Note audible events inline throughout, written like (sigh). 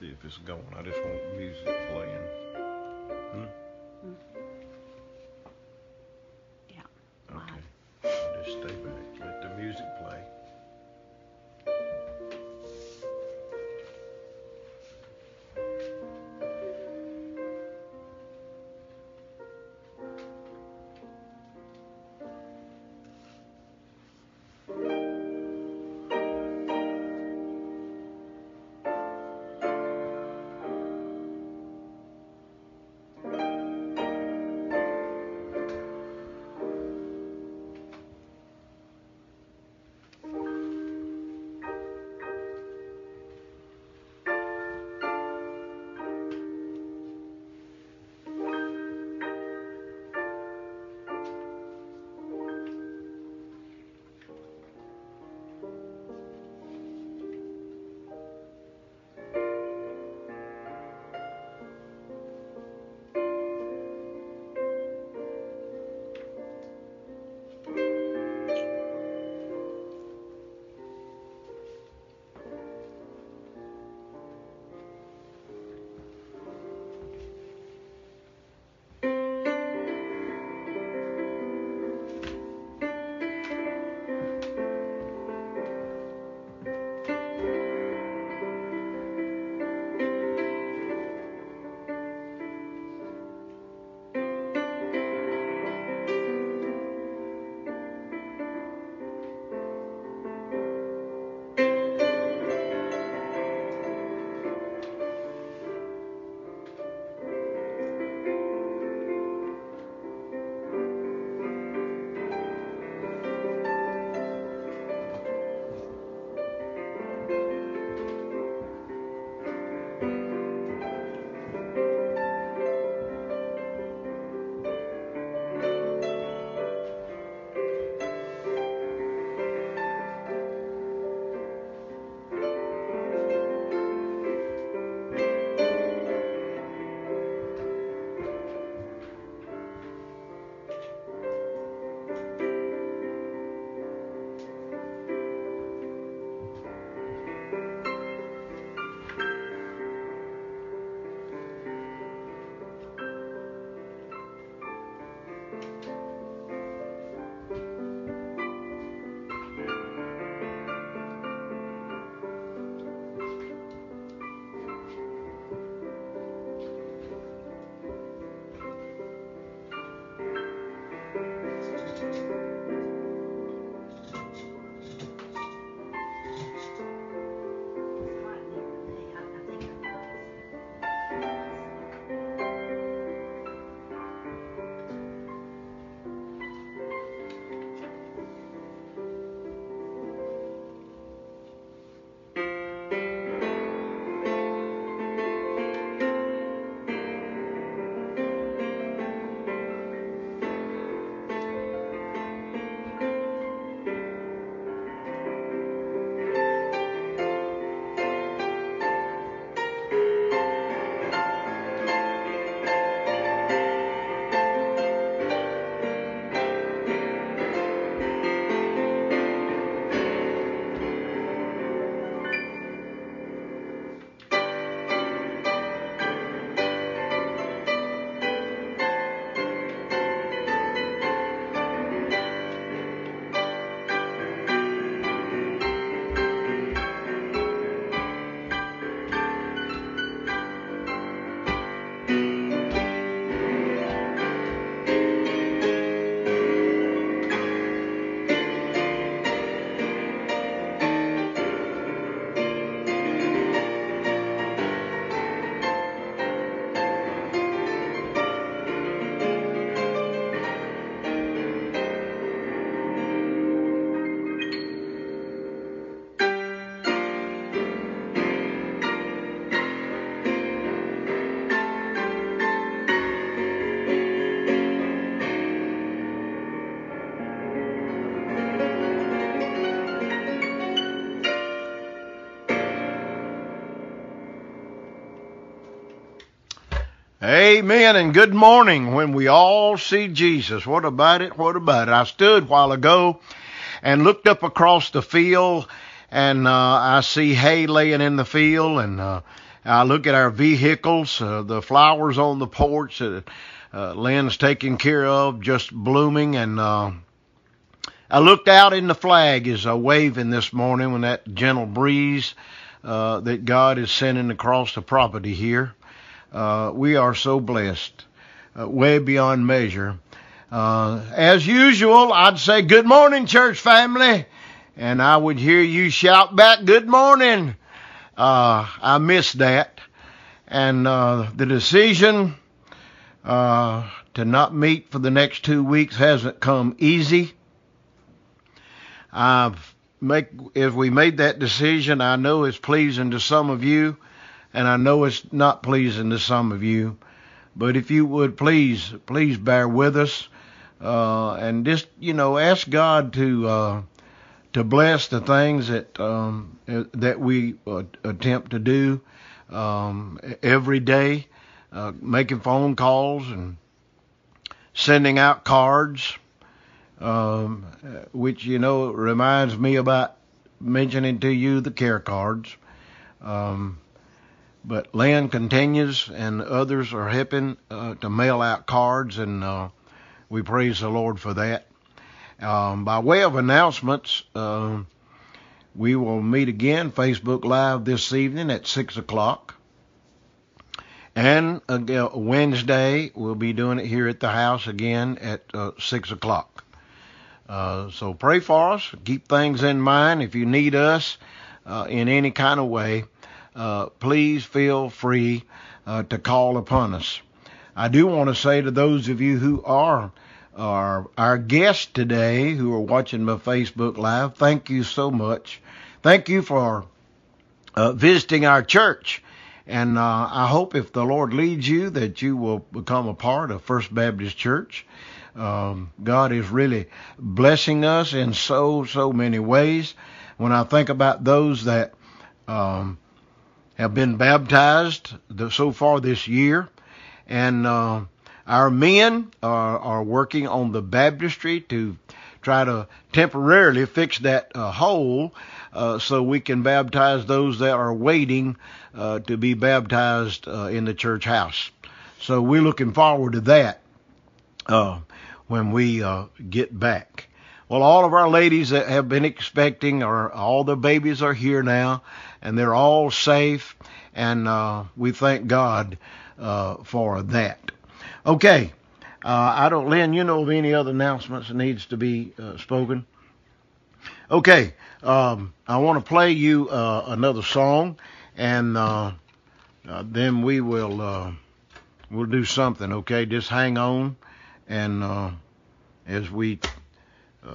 see if it's going. I just want music playing. Hmm? Mm. Amen and good morning when we all see Jesus. What about it? What about it? I stood while ago and looked up across the field and uh, I see hay laying in the field and uh, I look at our vehicles, uh, the flowers on the porch that uh, Lynn's taking care of, just blooming and uh, I looked out in the flag is uh, waving this morning when that gentle breeze that God is sending across the property here. Uh, we are so blessed, uh, way beyond measure. Uh, as usual, I'd say, Good morning, church family. And I would hear you shout back, Good morning. Uh, I missed that. And uh, the decision uh, to not meet for the next two weeks hasn't come easy. I've make if we made that decision, I know it's pleasing to some of you, and I know it's not pleasing to some of you. But if you would please, please bear with us, uh, and just you know ask God to uh, to bless the things that um, that we uh, attempt to do um, every day, uh, making phone calls and sending out cards, um, which you know reminds me about mentioning to you the care cards. Um, but Lynn continues, and others are helping uh, to mail out cards, and uh, we praise the Lord for that. Um, by way of announcements, uh, we will meet again Facebook Live this evening at 6 o'clock. And uh, Wednesday, we'll be doing it here at the house again at uh, 6 o'clock. Uh, so pray for us. Keep things in mind. If you need us in any kind of way, uh, please feel free uh, to call upon us. I do want to say to those of you who are our, our guests today who are watching my Facebook Live, thank you so much. Thank you for uh, visiting our church. And uh, I hope if the Lord leads you that you will become a part of First Baptist Church. Um, God is really blessing us in so, so many ways. When I think about those that um, have been baptized so far this year, and uh, our men are, are working on the baptistry to try to temporarily fix that uh, hole uh, so we can baptize those that are waiting uh, to be baptized uh, in the church house. So we're looking forward to that uh, when we get back. Well, all of our ladies that have been expecting, or all the babies are here now, and they're all safe, and we thank God for that. Okay. Uh, I don't, Lynn, you know of any other announcements that needs to be uh, spoken? Okay. Um, I want to play you uh, another song, and uh, uh, then we will uh, we'll do something. Okay, just hang on, and as we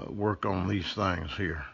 work on these things here.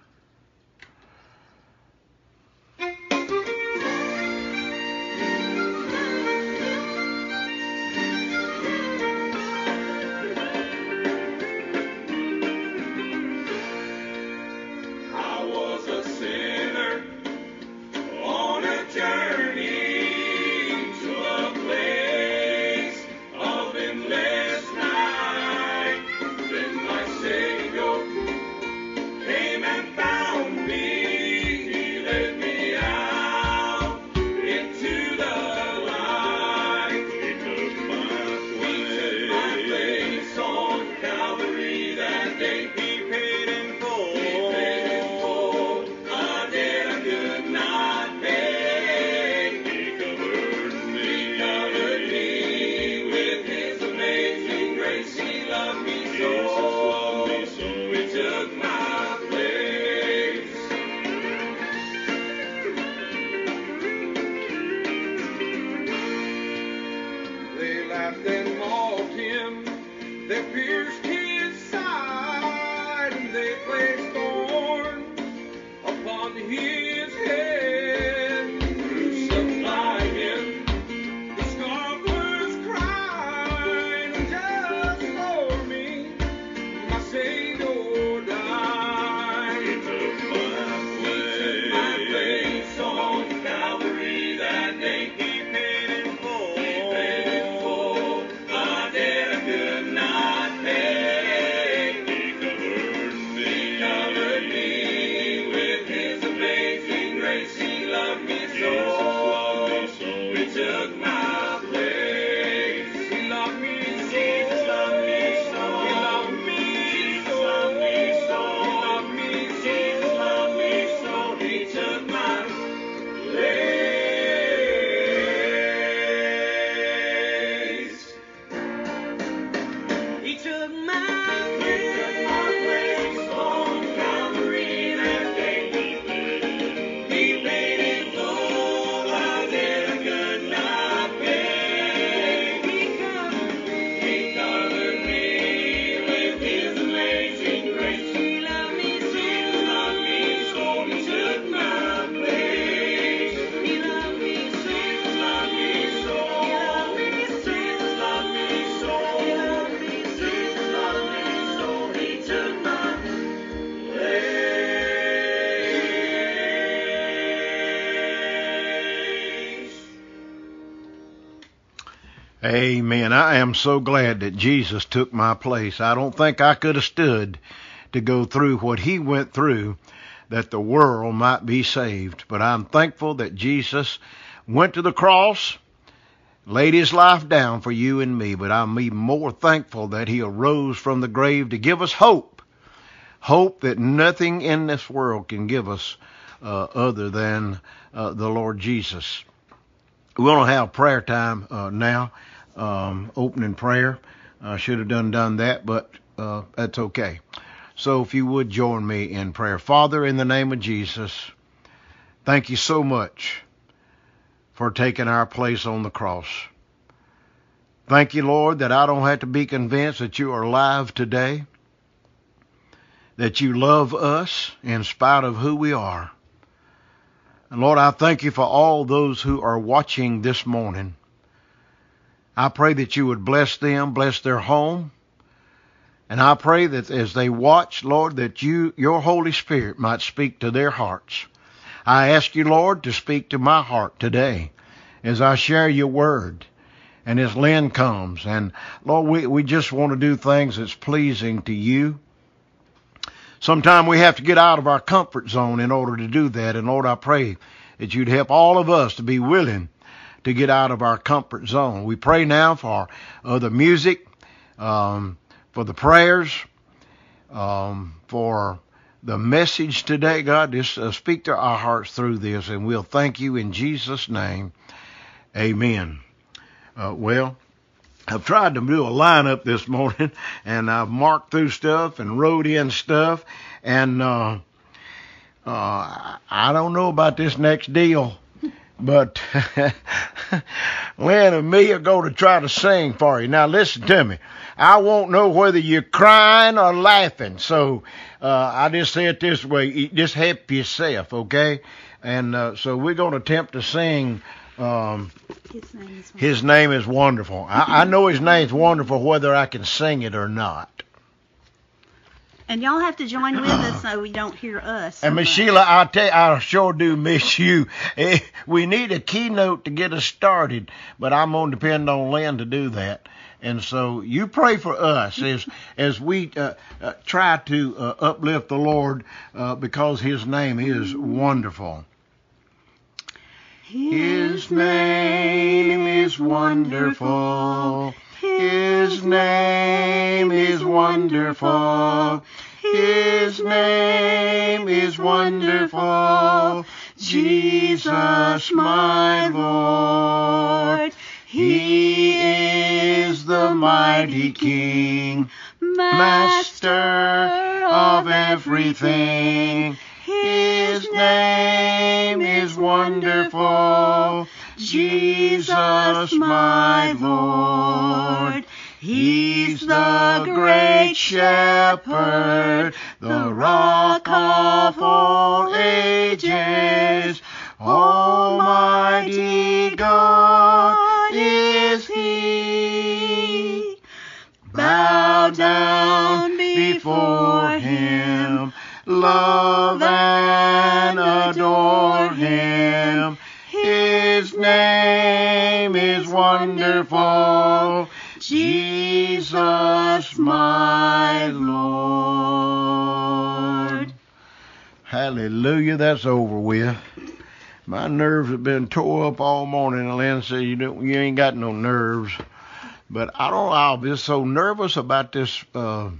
Amen. I am so glad that Jesus took my place. I don't think I could have stood to go through what he went through that the world might be saved. But I'm thankful that Jesus went to the cross, laid his life down for you and me. But I'm even more thankful that he arose from the grave to give us hope. Hope that nothing in this world can give us uh, other than uh, the Lord Jesus. We want to have prayer time uh, now um, opening prayer. I should have done done that, but uh, that's okay. So if you would join me in prayer, Father, in the name of Jesus, thank you so much for taking our place on the cross. Thank you, Lord, that I don't have to be convinced that you are alive today, that you love us in spite of who we are. And Lord, I thank you for all those who are watching this morning. I pray that you would bless them, bless their home. And I pray that as they watch, Lord, that you, your Holy Spirit might speak to their hearts. I ask you, Lord, to speak to my heart today as I share your word and as Lynn comes. And Lord, we, we just want to do things that's pleasing to you. Sometimes we have to get out of our comfort zone in order to do that. And Lord, I pray that you'd help all of us to be willing to get out of our comfort zone. We pray now for uh, the music, um, for the prayers, um, for the message today. God, just uh, speak to our hearts through this, and we'll thank you in Jesus' name. Amen. Uh, well, I've tried to do a lineup this morning, (laughs) and I've marked through stuff and wrote in stuff, and uh, uh, I don't know about this next deal. (laughs) But (laughs) Lynn and me are going to try to sing for you. Now listen to me. I won't know whether you're crying or laughing. So uh, I just say it this way: just help yourself, okay? And uh, so we're going to attempt to sing. Um, his name is wonderful. His name is wonderful. I, I know his name's wonderful, whether I can sing it or not. And y'all have to join with us so we don't hear us. And Miss Sheila, I tell you, I sure do miss you. (laughs) Eh, we need a keynote to get us started, but I'm gonna depend on Lynn to do that. And so you pray for us (laughs) as as we uh, uh, try to uh, uplift the Lord uh, because His name is wonderful. His name is wonderful. His name is wonderful. His name is wonderful. Jesus, my Lord. He is the mighty King, Master of everything. His name is wonderful. Jesus, my Lord. He's the great shepherd, the rock of all ages. Almighty wonderful. Jesus, my Lord. Hallelujah, that's over with. My nerves have been tore up all morning. And Lynn said, you, don't, you ain't got no nerves. But I don't know, I'll be so nervous about this uh,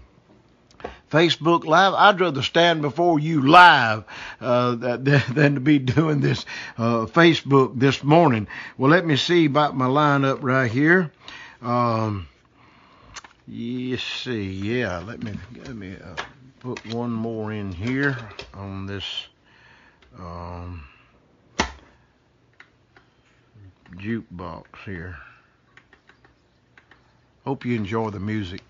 Facebook Live. I'd rather stand before you live uh, than to be doing this uh, Facebook this morning. Well, let me see about my lineup right here. Um, you see, yeah. Let me let me uh, put one more in here on this um, jukebox here. Hope you enjoy the music.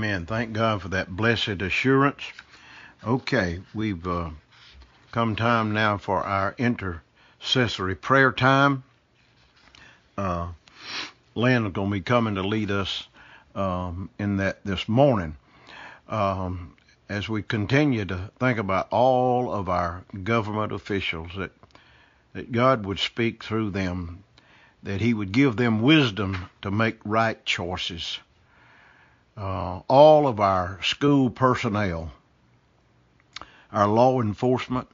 Amen. Thank God for that blessed assurance. Okay, we've uh, come time now for our intercessory prayer time. Uh, Lynn is going to be coming to lead us um, in that this morning. Um, as we continue to think about all of our government officials, that that God would speak through them, that He would give them wisdom to make right choices. Uh, all of our school personnel, our law enforcement,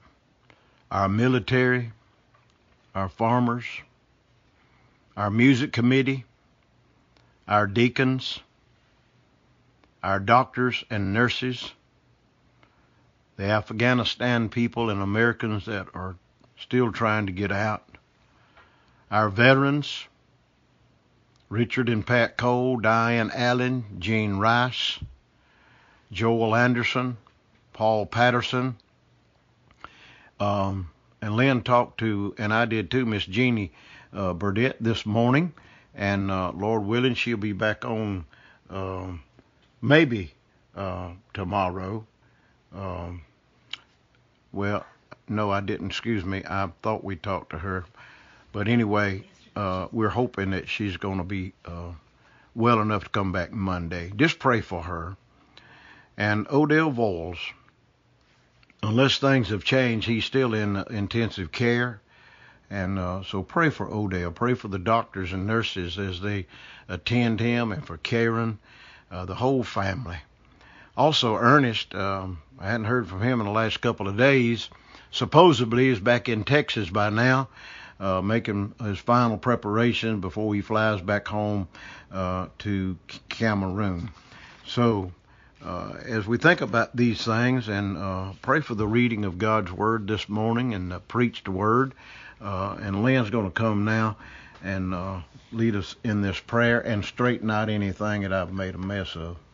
our military, our farmers, our music committee, our deacons, our doctors and nurses, the Afghanistan people and Americans that are still trying to get out, our veterans, Richard and Pat Cole, Diane Allen, Gene Rice, Joel Anderson, Paul Patterson, um, and Lynn talked to, and I did too, Miss Jeannie uh, Burdett this morning, and uh, Lord willing, she'll be back on uh, maybe tomorrow. Um, well, no, I didn't. Excuse me. I thought we talked to her, but anyway, uh, we're hoping that she's going to be uh, well enough to come back Monday. Just pray for her. And Odell Voiles, unless things have changed, he's still in intensive care. And uh, so pray for Odell. Pray for the doctors and nurses as they attend him and for Karen, uh, the whole family. Also, Ernest, um, I hadn't heard from him in the last couple of days. Supposedly, he's back in Texas by now, uh, making his final preparation before he flies back home uh, to Cameroon. So, uh, as we think about these things and uh, pray for the reading of God's Word this morning and preach the Word, uh, and Lynn's going to come now and uh, lead us in this prayer and straighten out anything that I've made a mess of. (laughs)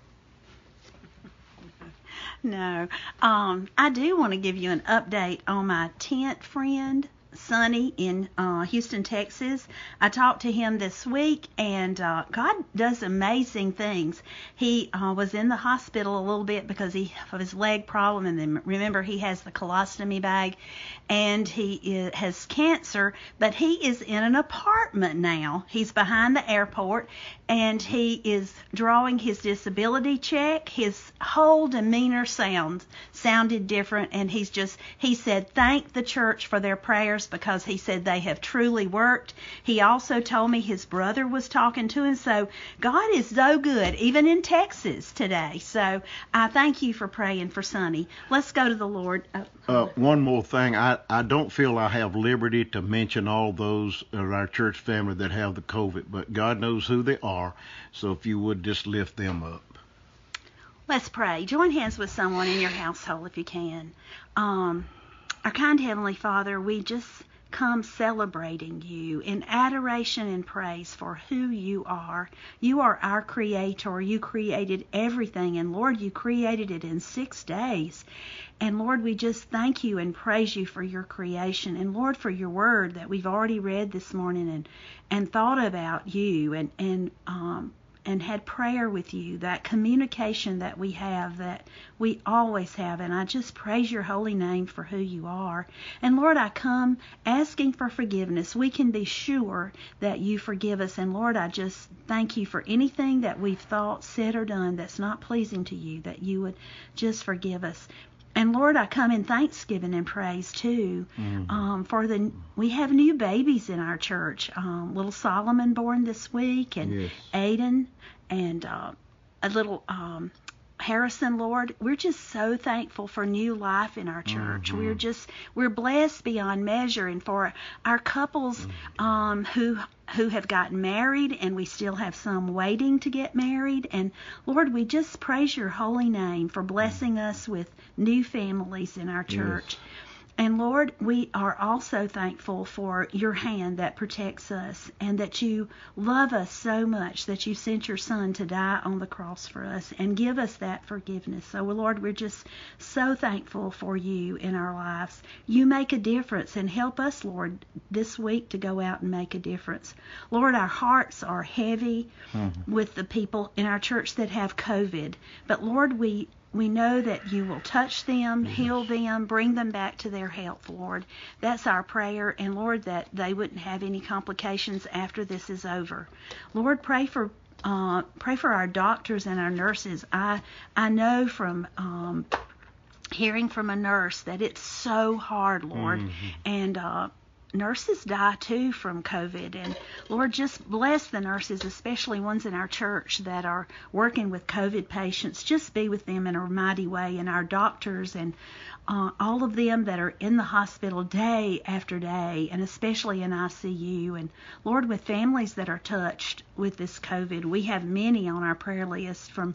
No. Um, I do want to give you an update on my tent friend Sonny in uh, Houston, Texas. I talked to him this week, and uh, God does amazing things. He uh, was in the hospital a little bit because he of his leg problem, and then remember he has the colostomy bag, and he is, has cancer. But he is in an apartment now. He's behind the airport, and he is drawing his disability check. His whole demeanor sounds sounded different, and he's just he said thank the church for their prayers because he said they have truly worked. He also told me his brother was talking to him. So God is so good, even in Texas today. So I thank you for praying for Sonny. Let's go to the Lord. Uh, uh, one more thing. I, I don't feel I have liberty to mention all those in our church family that have the COVID, but God knows who they are. So if you would just lift them up. Let's pray. Join hands with someone in your household if you can. Um, our kind Heavenly Father, we just come celebrating you in adoration and praise for who you are. You are our creator. You created everything. And Lord, you created it in six days. And Lord, we just thank you and praise you for your creation. And Lord, for your word that we've already read this morning and, and thought about you and, and um, and had prayer with you, that communication that we have, that we always have. And I just praise your holy name for who you are. And Lord, I come asking for forgiveness. We can be sure that you forgive us. And Lord, I just thank you for anything that we've thought, said, or done that's not pleasing to you, that you would just forgive us. And Lord, I come in thanksgiving and praise too mm-hmm. um, for the we have new babies in our church. Um, little Solomon born this week, and yes. Aiden, and uh, a little um, Harrison, Lord, we're just so thankful for new life in our church. Mm-hmm. We're just we're blessed beyond measure, and for our couples mm-hmm. um, who who have gotten married, and we still have some waiting to get married. And Lord, we just praise your holy name for blessing us with new families in our church. Yes. And Lord, we are also thankful for your hand that protects us and that you love us so much that you sent your son to die on the cross for us and give us that forgiveness. So, Lord, we're just so thankful for you in our lives. You make a difference and help us, Lord, this week to go out and make a difference. Lord, our hearts are heavy mm-hmm. with the people in our church that have COVID. But Lord, we we know that you will touch them, yes. heal them, bring them back to their health, Lord. That's our prayer, and Lord, that they wouldn't have any complications after this is over. Lord, pray for uh, pray for our doctors and our nurses. I I know from um, hearing from a nurse that it's so hard, Lord, mm-hmm. and uh, nurses die too from COVID. And Lord, just bless the nurses, especially ones in our church that are working with COVID patients. Just be with them in a mighty way, and our doctors and uh, all of them that are in the hospital day after day, and especially in ICU. And Lord, with families that are touched with this COVID, we have many on our prayer list from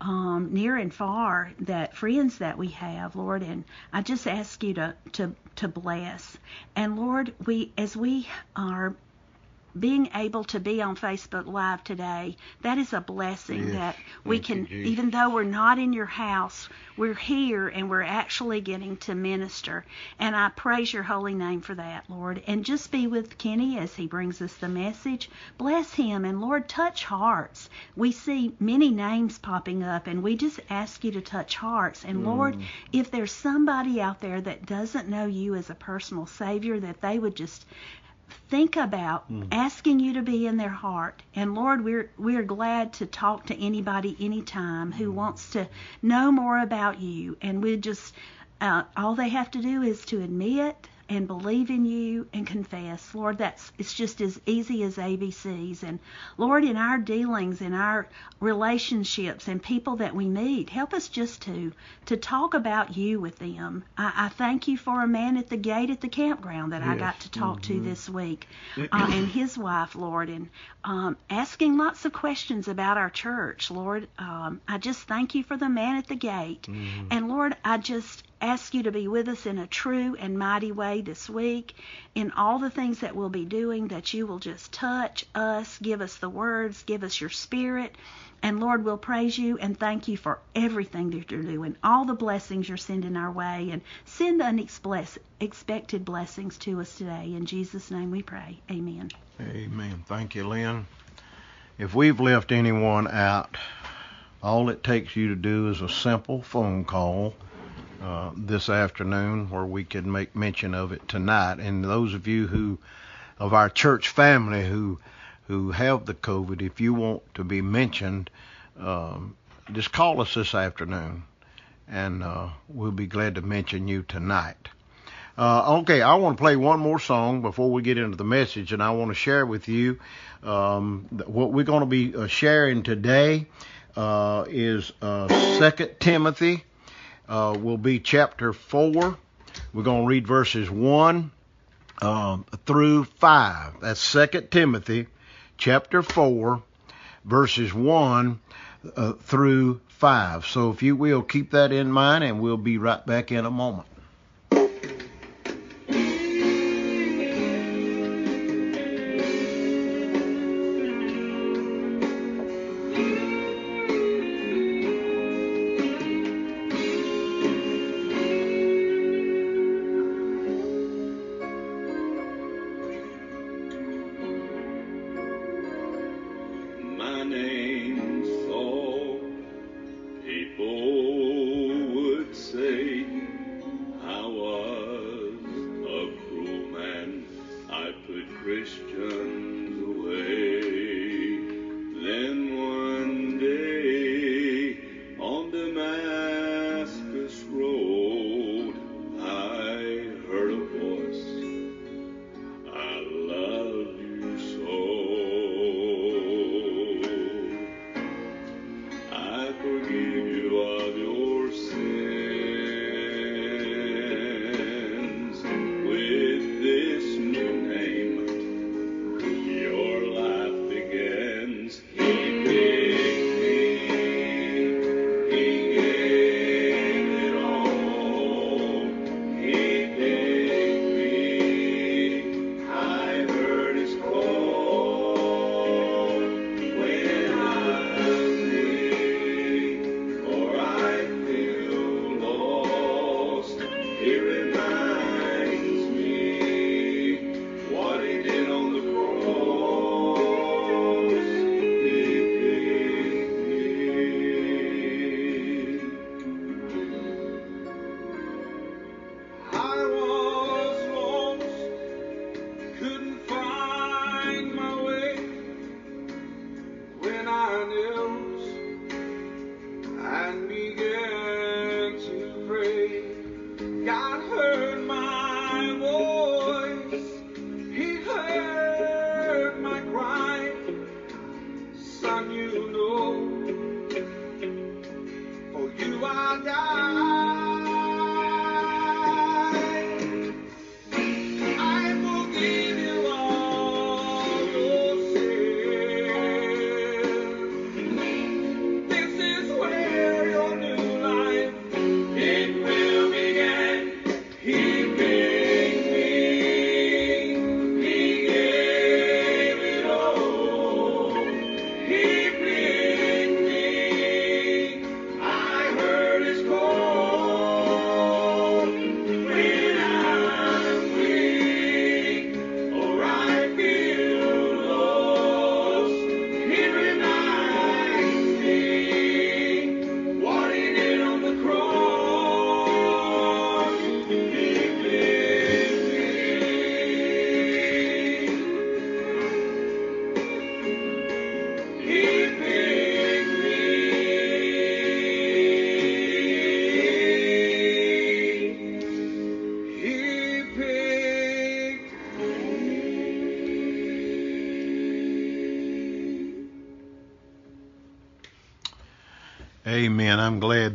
um, near and far that friends that we have, Lord, and I just ask you to to to bless. And Lord, we as we are being able to be on Facebook Live today, that is a blessing yes. that we can, you, even though we're not in your house, we're here and we're actually getting to minister. And I praise your holy name for that, Lord. And just be with Kenny as he brings us the message. Bless him and Lord, touch hearts. We see many names popping up and we just ask you to touch hearts. And Mm. Lord, if there's somebody out there that doesn't know you as a personal Savior, that they would just think about Mm. asking you to be in their heart. And Lord, we're we're glad to talk to anybody anytime who wants to know more about you. And we just uh, all they have to do is to admit and believe in you and confess. Lord, that's it's just as easy as ABCs. And Lord, in our dealings, in our relationships and people that we meet, help us just to to talk about you with them. I, I thank you for a man at the gate at the campground that I got to talk Mhm. to this week, uh, and his wife, Lord, and um, asking lots of questions about our church, Lord. Um, I just thank you for the man at the gate. Mhm. And Lord, I just ask you to be with us in a true and mighty way this week in all the things that we'll be doing, that you will just touch us, give us the words, give us your spirit. And Lord, we'll praise you and thank you for everything that you're doing, all the blessings you're sending our way, and send unexpected blessings to us today. In Jesus' name we pray. Amen. Amen. Thank you, Lynn. If we've left anyone out, all it takes you to do is a simple phone call uh, this afternoon where we could make mention of it tonight. And those of you who, of our church family who, who have the COVID, if you want to be mentioned, um, just call us this afternoon and uh, we'll be glad to mention you tonight. Uh, okay, I want to play one more song before we get into the message, and I want to share with you um, what we're going to be uh, sharing today uh, is uh, Second Timothy. Uh, will be chapter four. We're going to read verses one um, through five. That's Second Timothy, chapter four, verses one uh, through five. So if you will keep that in mind, and we'll be right back in a moment.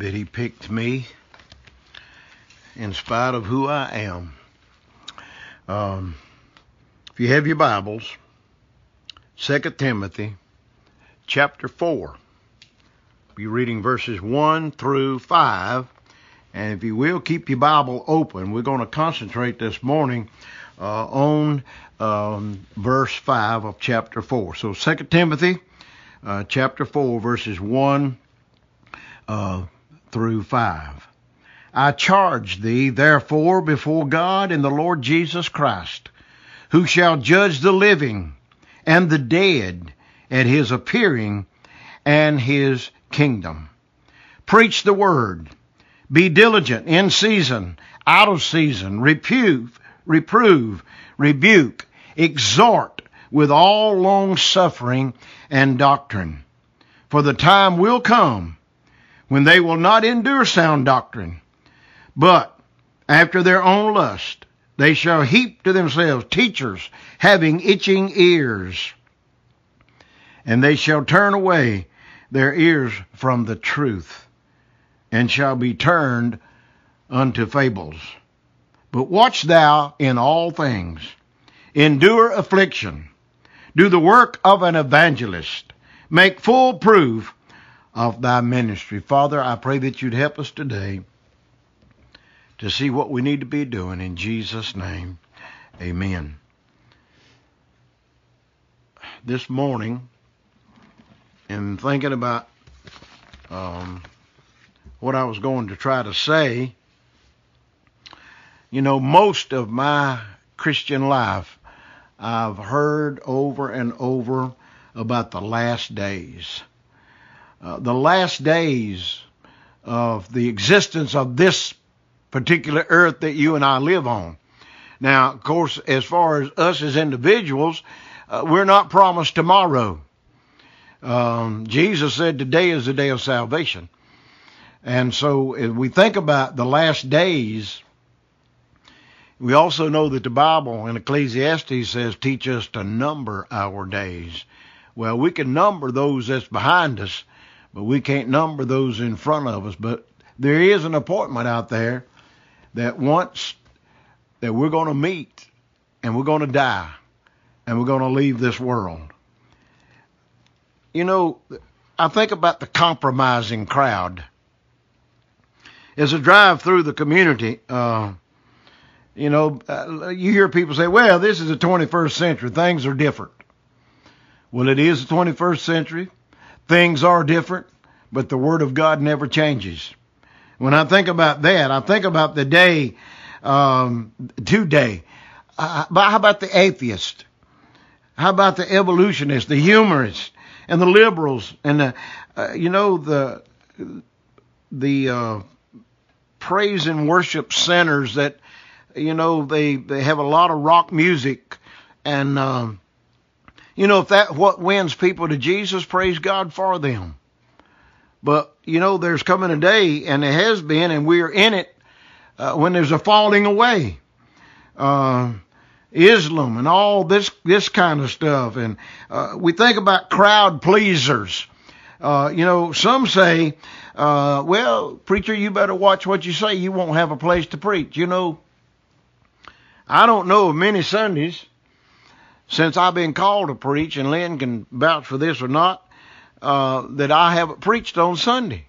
That he picked me in spite of who I am. Um, if you have your Bibles, 2 Timothy chapter 4. Be reading verses 1 through 5. And if you will, keep your Bible open. We're going to concentrate this morning uh, on um, verse 5 of chapter 4. So 2 Timothy uh, chapter 4, verses 1 uh, through 5. I charge thee, therefore, before God and the Lord Jesus Christ, who shall judge the living and the dead at his appearing and his kingdom. Preach the word. Be diligent in season, out of season, reprove, reprove, rebuke, exhort with all long suffering and doctrine. For the time will come when they will not endure sound doctrine, but after their own lust they shall heap to themselves teachers having itching ears, and they shall turn away their ears from the truth, and shall be turned unto fables. But watch thou in all things, endure affliction, do the work of an evangelist, make full proof of thy ministry. Father, I pray that you'd help us today to see what we need to be doing in Jesus' name. Amen. This morning, in thinking about um, what I was going to try to say, you know, most of my Christian life, I've heard over and over about the last days. Uh, the last days of the existence of this particular earth that you and I live on. Now, of course, as far as us as individuals, uh, we're not promised tomorrow. Um, Jesus said today is the day of salvation. And so if we think about the last days, we also know that the Bible in Ecclesiastes says, teach us to number our days. Well, we can number those that's behind us, but we can't number those in front of us. But there is an appointment out there that once that we're going to meet and we're going to die and we're going to leave this world. You know, I think about the compromising crowd. As I drive through the community, uh, you know, uh, you hear people say, well, this is the 21st century. Things are different. Well, it is the 21st century. Things are different, but the Word of God never changes. When I think about that, I think about the day, um, today. Uh, but how about the atheist? How about the evolutionist, the humorist, and the liberals, and the, uh, you know, the the uh, praise and worship centers that, you know, they they have a lot of rock music, and um, you know, if that what wins people to Jesus, praise God for them. But you know, there's coming a day, and it has been, and we're in it, uh, when there's a falling away. Uh, Islam and all this this kind of stuff, and uh, we think about crowd pleasers. Uh, you know, some say, uh, "Well, preacher, you better watch what you say. You won't have a place to preach." You know, I don't know of many Sundays since I've been called to preach, and Lynn can vouch for this or not, uh, that I haven't preached on Sunday,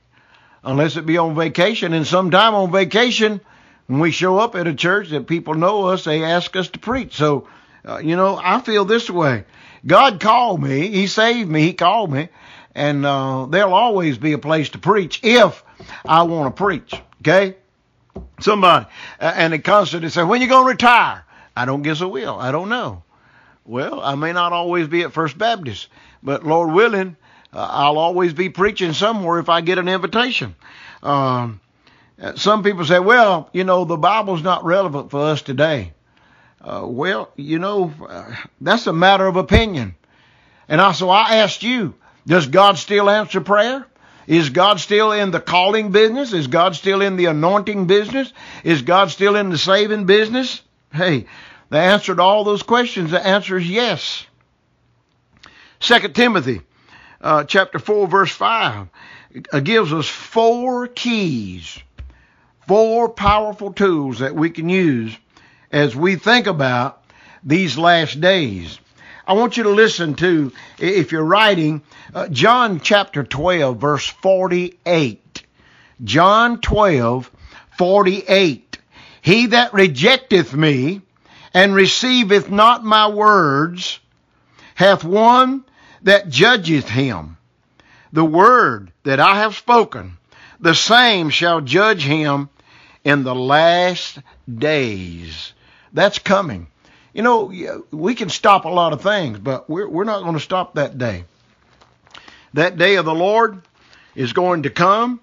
unless it be on vacation. And sometime on vacation, when we show up at a church that people know us, they ask us to preach. So, uh, you know, I feel this way. God called me. He saved me. He called me. And uh, there'll always be a place to preach if I want to preach. Okay? Somebody. Uh, and they constantly say, when you going to retire? I don't guess I will. I don't know. Well, I may not always be at First Baptist, but Lord willing, uh, I'll always be preaching somewhere if I get an invitation. Um, some people say, well, you know, the Bible's not relevant for us today. Uh, well, you know, uh, that's a matter of opinion. And I also, I asked you, does God still answer prayer? Is God still in the calling business? Is God still in the anointing business? Is God still in the saving business? Hey, the answer to all those questions, the answer is yes. Second Timothy uh, chapter 4, verse 5 uh, gives us four keys four powerful tools that we can use as we think about these last days. I want you to listen to, if you're writing, uh, John chapter 12, verse 48. John 12, 48. He that rejecteth me and receiveth not my words hath one that judgeth him. The word that I have spoken, the same shall judge him in the last days. That's coming. You know, we can stop a lot of things, but we're, we're not going to stop that day. That day of the Lord is going to come,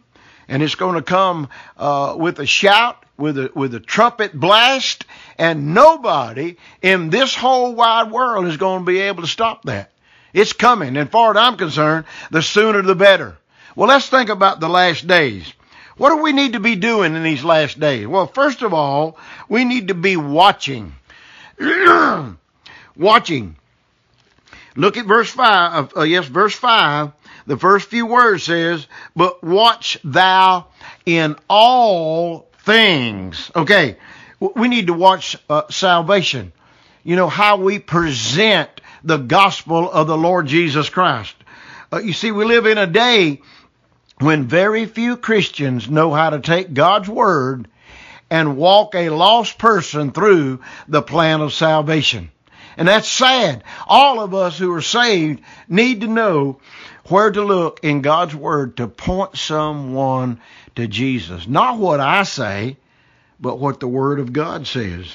and it's going to come uh, with a shout, with a, with a trumpet blast, and nobody in this whole wide world is going to be able to stop that. It's coming, and far as I'm concerned, the sooner the better. Well, let's think about the last days. What do we need to be doing in these last days? Well, first of all, we need to be watching. (clears throat) watching. Look at verse 5. Uh, yes, verse 5. The first few words says, But watch thou in all things. Okay, we need to watch uh, salvation. You know, how we present the gospel of the Lord Jesus Christ. Uh, you see, we live in a day when very few Christians know how to take God's Word and walk a lost person through the plan of salvation. And that's sad. All of us who are saved need to know where to look in God's Word to point someone to Jesus. Not what I say, but what the Word of God says.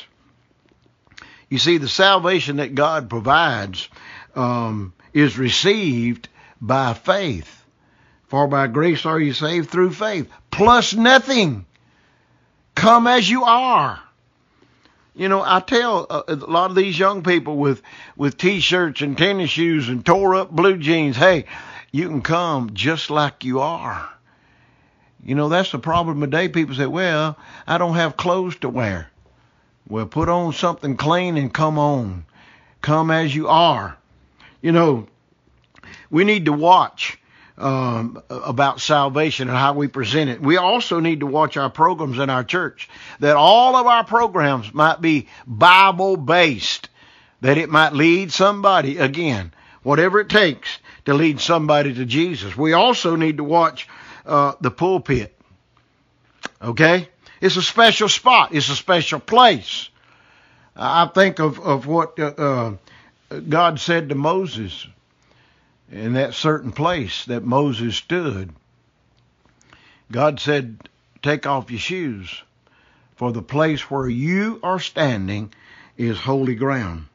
You see, the salvation that God provides um, is received by faith. For by grace are you saved through faith, plus nothing. Come as you are. You know, I tell a, a lot of these young people with with t-shirts and tennis shoes and tore up blue jeans, hey, you can come just like you are. You know, that's the problem today. People say, well, I don't have clothes to wear. Well, put on something clean and come on. Come as you are. You know, we need to watch um, about salvation and how we present it. We also need to watch our programs in our church, that all of our programs might be Bible based, that it might lead somebody, again, whatever it takes to lead somebody to Jesus. We also need to watch uh, the pulpit. Okay? It's a special spot, it's a special place. I think of, of what uh, uh, God said to Moses in that certain place that Moses stood, God said, Take off your shoes, for the place where you are standing is holy ground.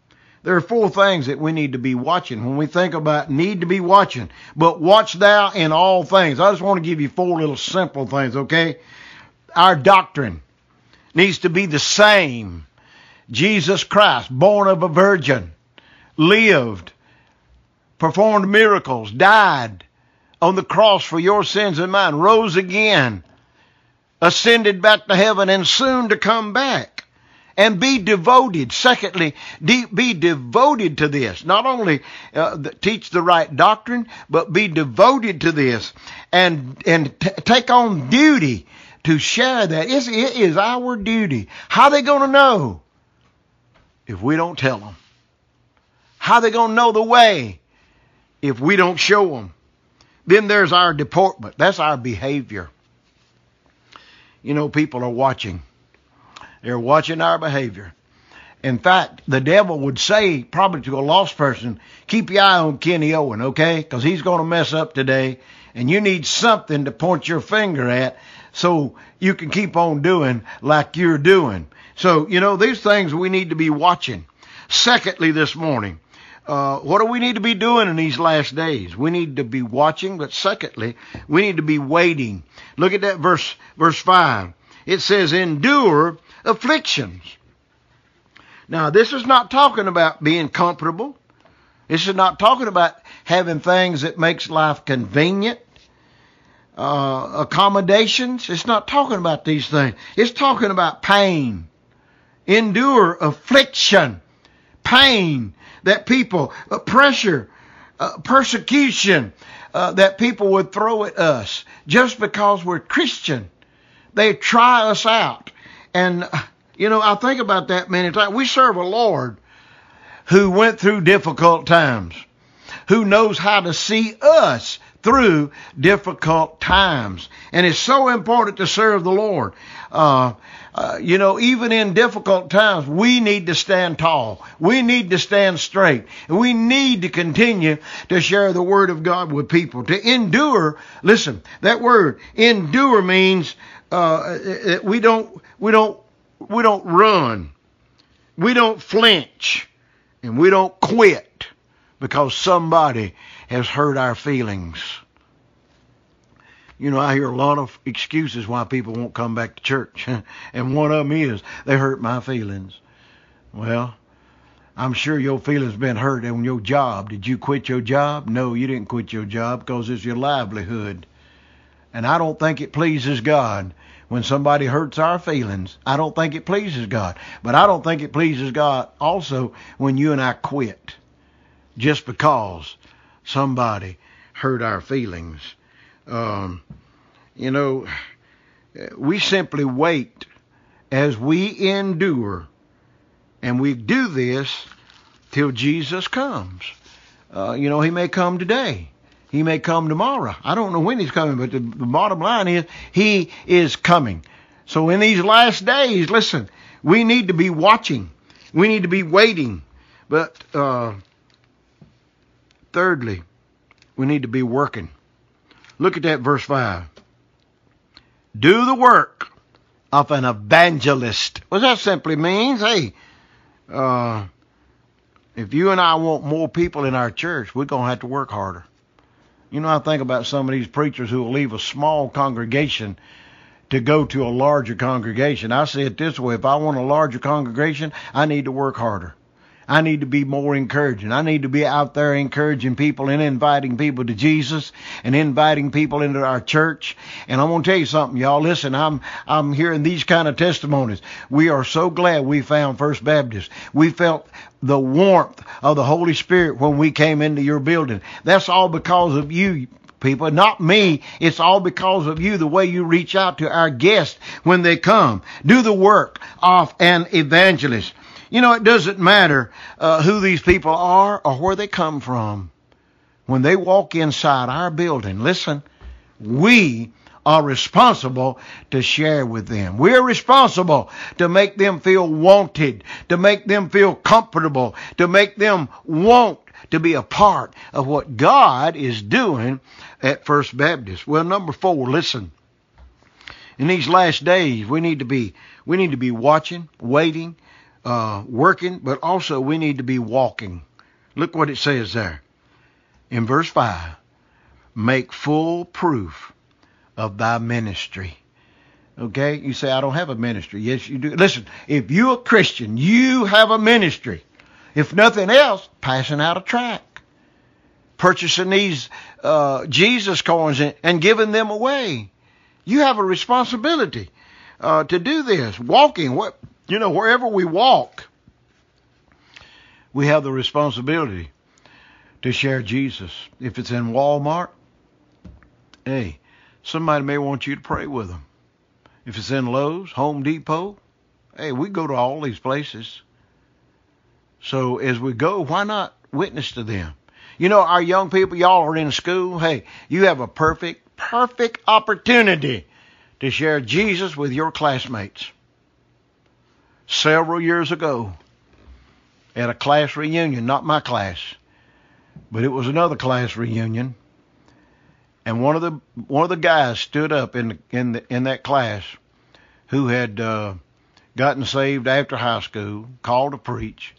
There are four things that we need to be watching when we think about need to be watching. But watch thou in all things. I just want to give you four little simple things, okay? Our doctrine needs to be the same. Jesus Christ, born of a virgin, lived, performed miracles, died on the cross for your sins and mine, rose again, ascended back to heaven and soon to come back. And be devoted. Secondly, de- be devoted to this. Not only uh, the, teach the right doctrine, but be devoted to this and and t- take on duty to share that. It's, it is our duty. How are they going to know if we don't tell them? How are they going to know the way if we don't show them? Then there's our deportment. That's our behavior. You know, people are watching. They're watching our behavior. In fact, the devil would say, probably to a lost person, keep your eye on Kenny Owen, okay? Because he's going to mess up today, and you need something to point your finger at so you can keep on doing like you're doing. So, you know, these things we need to be watching. Secondly, this morning, uh, what do we need to be doing in these last days? We need to be watching, but secondly, we need to be waiting. Look at that verse, verse 5. It says, endure afflictions. Now, this is not talking about being comfortable. This is not talking about having things that makes life convenient, uh, accommodations. It's not talking about these things. It's talking about pain. Endure affliction, pain that people, uh, pressure, uh, persecution uh, that people would throw at us just because we're Christian. They try us out. And, you know, I think about that many times. We serve a Lord who went through difficult times, who knows how to see us through difficult times. And it's so important to serve the Lord. Uh, uh, you know, even in difficult times, we need to stand tall. We need to stand straight. We need to continue to share the Word of God with people. To endure, listen, that word, endure means, uh, we don't, we don't, we don't run. We don't flinch. And we don't quit because somebody has hurt our feelings. You know, I hear a lot of excuses why people won't come back to church. (laughs) and one of them is, they hurt my feelings. Well, I'm sure your feelings been hurt on your job. Did you quit your job? No, you didn't quit your job because it's your livelihood. And I don't think it pleases God when somebody hurts our feelings. I don't think it pleases God. But I don't think it pleases God also when you and I quit just because somebody hurt our feelings. Um, you know, we simply wait as we endure, and we do this till Jesus comes. Uh, you know, he may come today. He may come tomorrow. I don't know when he's coming, but the, the bottom line is he is coming. So in these last days, listen, we need to be watching. We need to be waiting. But uh, thirdly, we need to be working. Look at that verse 5. Do the work of an evangelist. What that simply means, hey, uh, if you and I want more people in our church, we're going to have to work harder. You know, I think about some of these preachers who will leave a small congregation to go to a larger congregation. I say it this way if I want a larger congregation, I need to work harder. I need to be more encouraging. I need to be out there encouraging people and inviting people to Jesus and inviting people into our church. And I'm to tell you something, y'all. Listen, I'm, I'm hearing these kind of testimonies. We are so glad we found First Baptist. We felt the warmth of the Holy Spirit when we came into your building. That's all because of you, people, not me. It's all because of you, the way you reach out to our guests when they come. Do the work of an evangelist. You know, it doesn't matter uh, who these people are or where they come from. When they walk inside our building, listen, we are responsible to share with them. We're responsible to make them feel wanted, to make them feel comfortable, to make them want to be a part of what God is doing at First Baptist. Well, number four, listen. In these last days, we need to be we need to be watching, waiting, uh, working, but also we need to be walking. Look what it says there in verse 5 make full proof of thy ministry. Okay? You say, I don't have a ministry. Yes, you do. Listen, if you're a Christian, you have a ministry. If nothing else, passing out a tract, purchasing these uh, Jesus coins and, and giving them away. You have a responsibility uh, to do this. Walking, what you know, wherever we walk, we have the responsibility to share Jesus. If it's in Walmart, hey, somebody may want you to pray with them. If it's in Lowe's, Home Depot, hey, we go to all these places. So as we go, why not witness to them? You know, our young people, y'all are in school. Hey, you have a perfect, perfect opportunity to share Jesus with your classmates. Several years ago, at a class reunion, not my class, but it was another class reunion, and one of the one of the guys stood up in the, in the, in that class who had uh, gotten saved after high school, called to preach,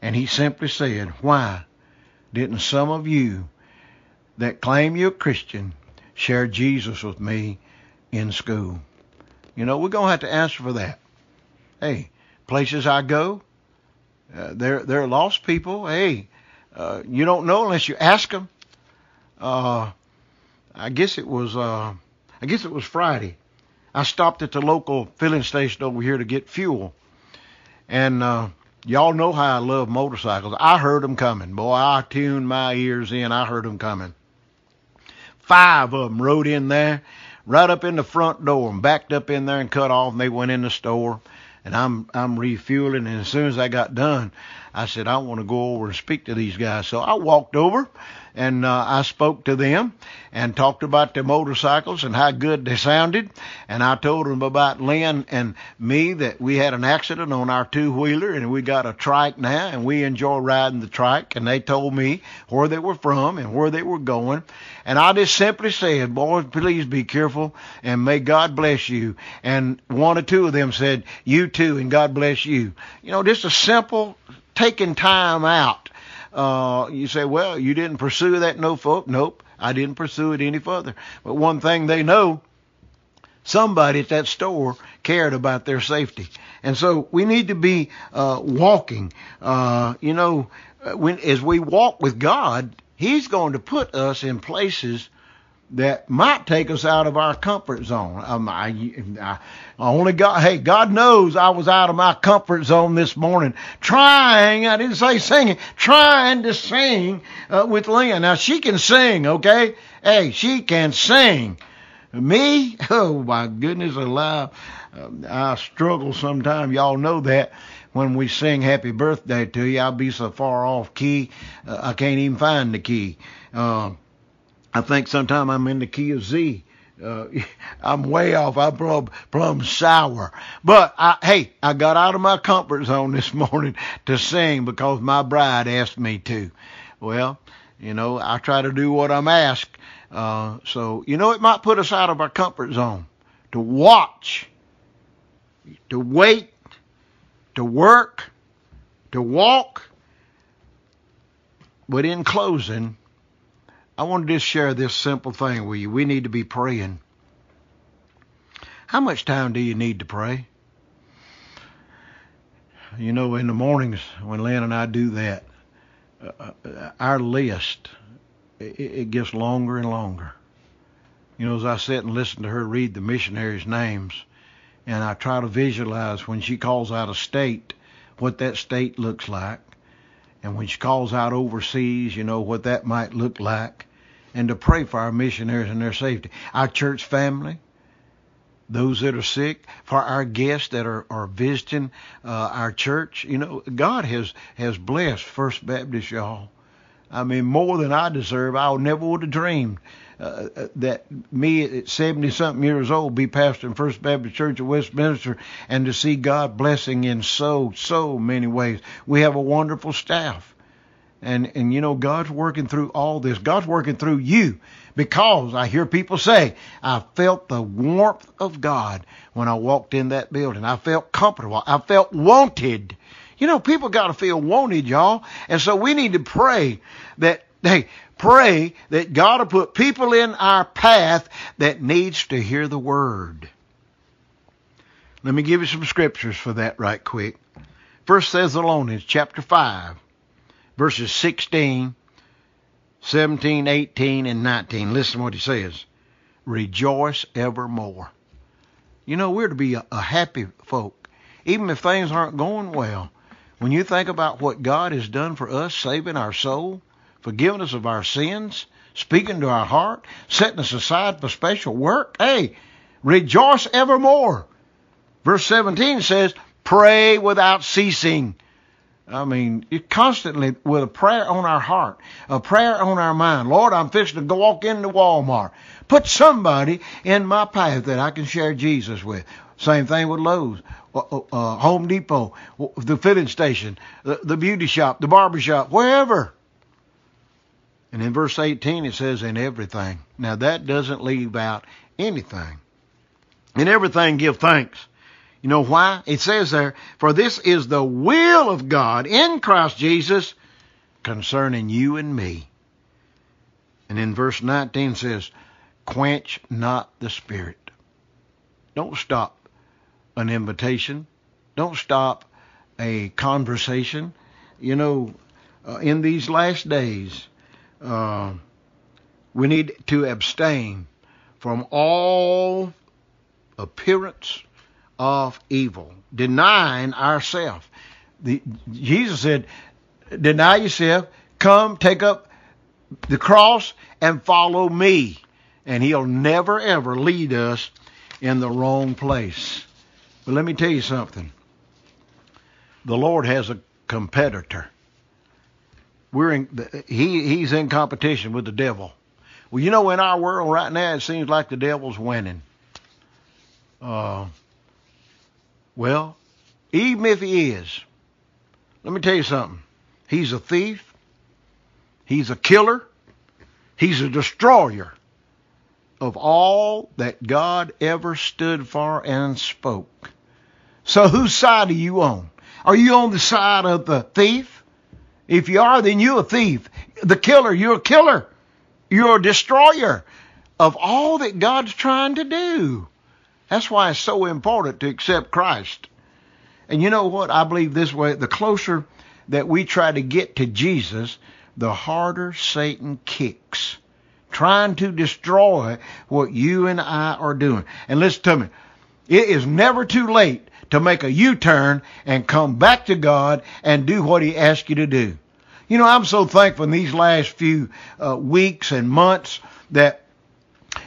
and he simply said, "Why didn't some of you that claim you're a Christian share Jesus with me in school?" You know, we're gonna have to answer for that. Hey, places I go, uh, they're they're lost people. Hey, uh, you don't know unless you ask them. Uh, I guess it was uh, I guess it was Friday. I stopped at the local filling station over here to get fuel, and uh, y'all know how I love motorcycles. I heard them coming, boy. I tuned my ears in. I heard them coming. Five of them rode in there, right up in the front door, and backed up in there and cut off. And they went in the store and I'm I'm refueling. And as soon as I got done, I said I want to go over and speak to these guys. So I walked over and uh, I spoke to them and talked about their motorcycles and how good they sounded. And I told them about Lynn and me that we had an accident on our two wheeler and we got a trike now and we enjoy riding the trike. And they told me where they were from and where they were going. And I just simply said, boys, please be careful and may God bless you. And one or two of them said, you too and God bless you. You know, just a simple taking time out uh, you say, well, you didn't pursue that, no folk. Nope, I didn't pursue it any further. But one thing they know, somebody at that store cared about their safety. And so we need to be uh, walking. Uh, you know, when as we walk with God, He's going to put us in places that might take us out of our comfort zone. Um, I, I, only got, hey, God knows I was out of my comfort zone this morning, trying. I didn't say singing, trying to sing uh, with Lynn. Now she can sing, okay? Hey, she can sing. Me, (laughs) oh my goodness alive, uh, I struggle sometimes. Y'all know that when we sing happy birthday to you, I'll be so far off key, uh, I can't even find the key. Uh, I think sometime I'm in the key of Z. Uh, (laughs) I'm way off. I'm plumb sour. But I, hey, I got out of my comfort zone (laughs) this morning to sing because my bride asked me to. Well, you know, I try to do what I'm asked. Uh, so, you know, it might put us out of our comfort zone to watch, to wait, to work, to walk. But in closing, I want to just share this simple thing with you. We need to be praying. How much time do you need to pray? You know, in the mornings when Lynn and I do that, uh, our list it, it gets longer and longer. You know, as I sit and listen to her read the missionaries' names, and I try to visualize when she calls out a state, what that state looks like, and when she calls out overseas, you know what that might look like and to pray for our missionaries and their safety. Our church family, those that are sick, for our guests that are, are visiting uh, our church. You know, God has, has blessed First Baptist, y'all. I mean, more than I deserve. I never would have dreamed uh, uh that me at 70 something years old be pastor in First Baptist Church of Westminster and to see God blessing in so, so many ways. We have a wonderful staff. And and you know God's working through all this. God's working through you because I hear people say, I felt the warmth of God when I walked in that building. I felt comfortable. I felt wanted. You know, people got to feel wanted, y'all. And so we need to pray that hey, pray that God will put people in our path that needs to hear the word. Let me give you some scriptures for that right quick. First Thessalonians chapter 5 verses 16, 17, 18, and 19. Listen to what he says. rejoice evermore. You know, we're to be a, a happy folk, even if things aren't going well. When you think about what God has done for us, saving our soul, forgiving us of our sins, speaking to our heart, setting us aside for special work, hey, rejoice evermore. Verse 17 says, pray without ceasing. I mean, constantly with a prayer on our heart, a prayer on our mind. Lord, I'm fixing to go walk into Walmart. Put somebody in my path that I can share Jesus with. Same thing with Lowe's, uh, uh, Home Depot, the filling station, the, the beauty shop, the barber shop, wherever. And in verse 18 it says, in everything. Now that doesn't leave out anything. In everything give thanks. You know why? It says there, for this is the will of God in Christ Jesus concerning you and me. And in verse 19 says, quench not the spirit. Don't stop an invitation. Don't stop a conversation. You know, uh, in these last days, uh, we need to abstain from all appearance of evil, denying ourselves. Jesus said, deny yourself, come take up the cross and follow me. And he'll never ever lead us in the wrong place. But let me tell you something. The Lord has a competitor. We're in, he, he's in competition with the devil. Well, you know, in our world right now, it seems like the devil's winning. Uh, well, even if he is, let me tell you something. He's a thief. He's a killer. He's a destroyer of all that God ever stood for and spoke. So whose side are you on? Are you on the side of the thief? If you are, then you're a thief. The killer, you're a killer. You're a destroyer of all that God's trying to do. That's why it's so important to accept Christ. And you know what? I believe this way the closer that we try to get to Jesus, the harder Satan kicks, trying to destroy what you and I are doing. And listen to me, it is never too late to make a U turn and come back to God and do what He asks you to do. You know, I'm so thankful in these last few uh, weeks and months that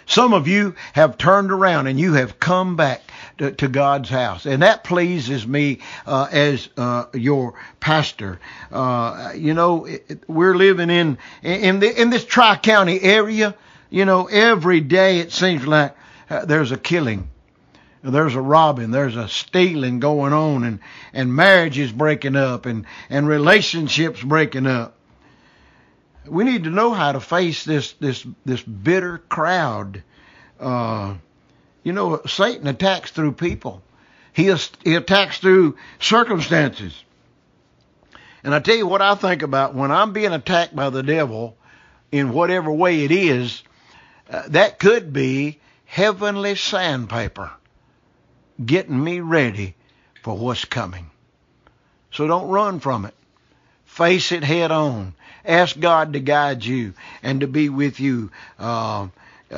some of you have turned around and you have come back to, to God's house, and that pleases me uh, as uh, your pastor. Uh, you know, it, we're living in in, the, in this tri county area. You know, every day it seems like uh, there's a killing there's a robbing, there's a stealing going on, and and marriages breaking up, and and relationships breaking up we need to know how to face this this this bitter crowd. Uh, you know, Satan attacks through people. He he attacks through circumstances. And I tell you what I think about when I'm being attacked by the devil, in whatever way it is, uh, that could be heavenly sandpaper getting me ready for what's coming. So don't run from it. Face it head on. Ask God to guide you and to be with you, uh,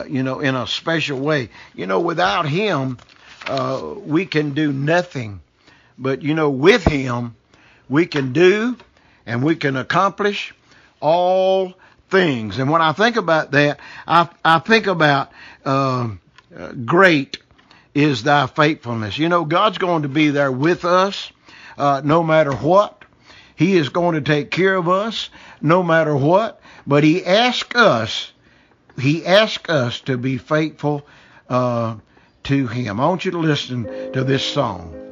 you know, in a special way. You know, without Him, uh, we can do nothing. But, you know, with Him, we can do and we can accomplish all things. And when I think about that, I, I think about um, uh, great is thy faithfulness. You know, God's going to be there with us uh, no matter what. He is going to take care of us no matter what. But He asks us, He asks us to be faithful uh, to Him. I want you to listen to this song.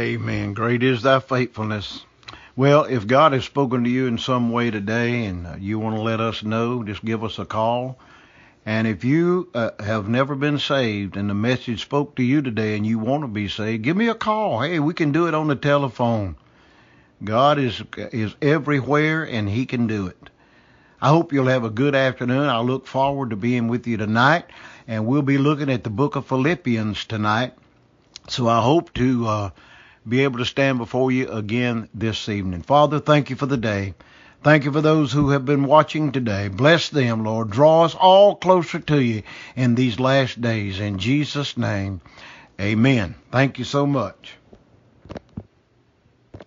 Amen. Great is thy faithfulness. Well, if God has spoken to you in some way today and uh, you want to let us know, just give us a call. And if you uh, have never been saved and the message spoke to you today and you want to be saved, give me a call. Hey, we can do it on the telephone. God is is everywhere and he can do it. I hope you'll have a good afternoon. I look forward to being with you tonight and we'll be looking at the book of Philippians tonight. So I hope to uh, be able to stand before you again this evening. Father, thank you for the day. Thank you for those who have been watching today. Bless them, Lord. Draw us all closer to you in these last days. In Jesus' name, amen. Thank you so much.